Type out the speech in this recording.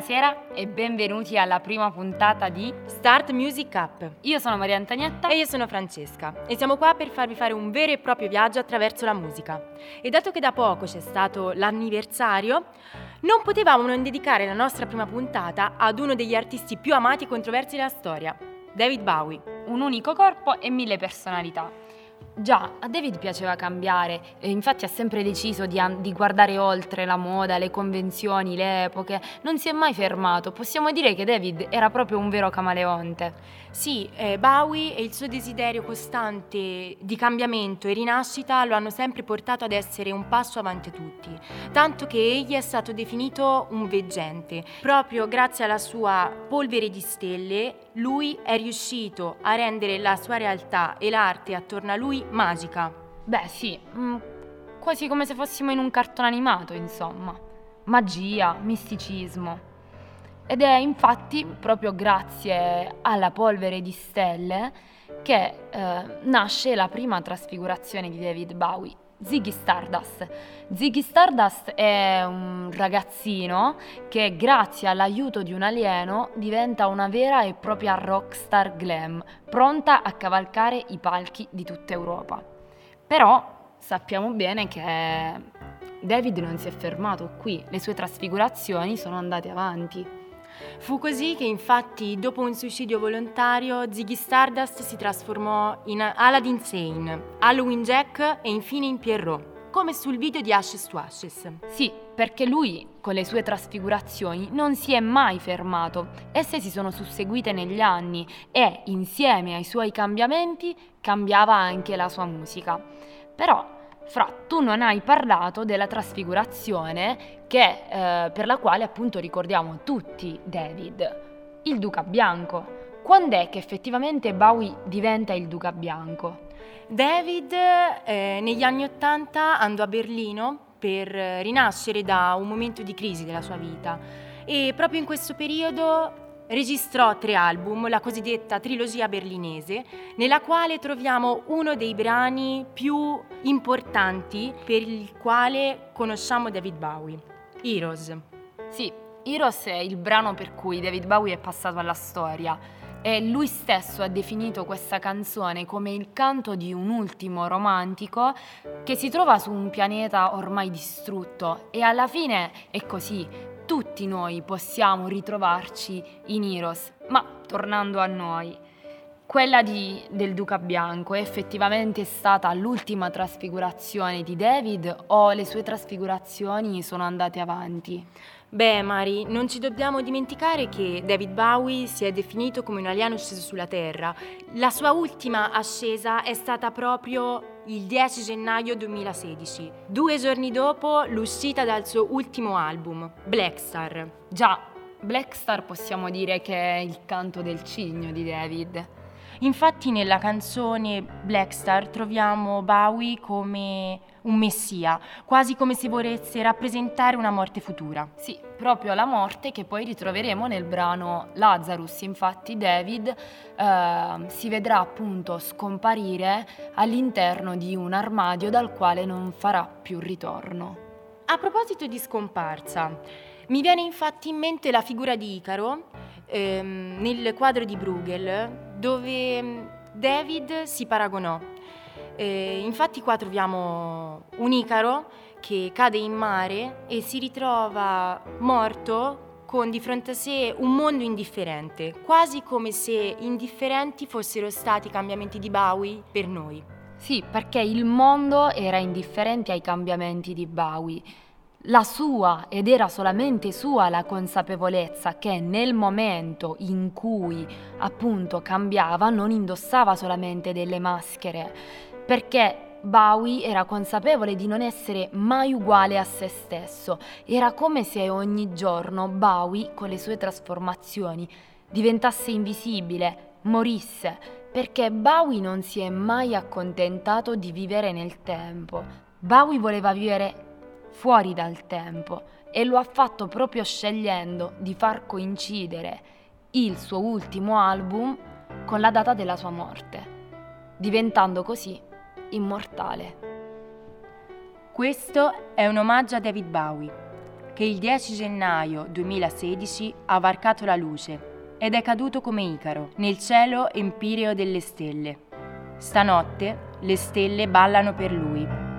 Buonasera e benvenuti alla prima puntata di Start Music Up. Io sono Maria Antonietta e io sono Francesca e siamo qua per farvi fare un vero e proprio viaggio attraverso la musica. E dato che da poco c'è stato l'anniversario, non potevamo non dedicare la nostra prima puntata ad uno degli artisti più amati e controversi della storia, David Bowie. Un unico corpo e mille personalità. Già, a David piaceva cambiare infatti ha sempre deciso di, an- di, guardare oltre la moda, le convenzioni, le epoche. Non si è mai fermato. Possiamo dire che David era proprio un vero camaleonte. Sì, eh, Bowie e il suo desiderio costante di cambiamento e rinascita lo hanno sempre portato ad essere un passo avanti a tutti, tanto che egli è stato definito un veggente. Proprio grazie alla sua polvere di stelle, lui è riuscito a rendere la sua realtà e l'arte attorno a lui magica. Beh sì, mm, quasi come se fossimo in un cartone animato, insomma. Magia, misticismo. Ed è infatti proprio grazie alla polvere di stelle che eh, nasce la prima trasfigurazione di David Bowie, Ziggy Stardust. Ziggy Stardust è un ragazzino che grazie all'aiuto di un alieno diventa una vera e propria rockstar glam, pronta a cavalcare i palchi di tutta Europa. Però sappiamo bene che David non si è fermato qui, le sue trasfigurazioni sono andate avanti. Fu così che infatti dopo un suicidio volontario Ziggy Stardust si trasformò in Aladdin Sane, Halloween Jack e infine in Pierrot, come sul video di Ashes to Ashes. Sì, perché lui con le sue trasfigurazioni non si è mai fermato. Esse si sono susseguite negli anni e insieme ai suoi cambiamenti cambiava anche la sua musica. Però fra, tu non hai parlato della trasfigurazione che, eh, per la quale appunto ricordiamo tutti David, il Duca Bianco. Quando è che effettivamente Bowie diventa il Duca Bianco? David eh, negli anni Ottanta andò a Berlino per rinascere da un momento di crisi della sua vita e proprio in questo periodo registrò tre album, la cosiddetta trilogia berlinese, nella quale troviamo uno dei brani più importanti per il quale conosciamo David Bowie, Heroes. Sì, Heroes è il brano per cui David Bowie è passato alla storia e lui stesso ha definito questa canzone come il canto di un ultimo romantico che si trova su un pianeta ormai distrutto e alla fine è così, tutti noi possiamo ritrovarci in Heroes, ma tornando a noi, quella di, del Duca Bianco è effettivamente stata l'ultima trasfigurazione di David o le sue trasfigurazioni sono andate avanti? Beh, Mari, non ci dobbiamo dimenticare che David Bowie si è definito come un alieno sceso sulla Terra. La sua ultima ascesa è stata proprio il 10 gennaio 2016, due giorni dopo l'uscita dal suo ultimo album, Black Star. Già, Black Star possiamo dire che è il canto del cigno di David. Infatti nella canzone Black Star troviamo Bowie come un messia, quasi come se volesse rappresentare una morte futura. Sì, proprio la morte che poi ritroveremo nel brano Lazarus. Infatti David eh, si vedrà appunto scomparire all'interno di un armadio dal quale non farà più ritorno. A proposito di scomparsa, mi viene infatti in mente la figura di Icaro ehm, nel quadro di Bruegel dove mm, David si paragonò. Eh, infatti qua troviamo un Icaro che cade in mare e si ritrova morto con di fronte a sé un mondo indifferente, quasi come se indifferenti fossero stati i cambiamenti di Bowie per noi. Sì, perché il mondo era indifferente ai cambiamenti di Bowie la sua ed era solamente sua la consapevolezza che nel momento in cui appunto cambiava non indossava solamente delle maschere, perché Bowie era consapevole di non essere mai uguale a se stesso, era come se ogni giorno Bowie con le sue trasformazioni diventasse invisibile, morisse, perché Bowie non si è mai accontentato di vivere nel tempo. Bowie voleva vivere fuori dal tempo e lo ha fatto proprio scegliendo di far coincidere il suo ultimo album con la data della sua morte, diventando così immortale. Questo è un omaggio a David Bowie, che il 10 gennaio 2016 ha varcato la luce ed è caduto come Icaro nel cielo empireo delle stelle. Stanotte le stelle ballano per lui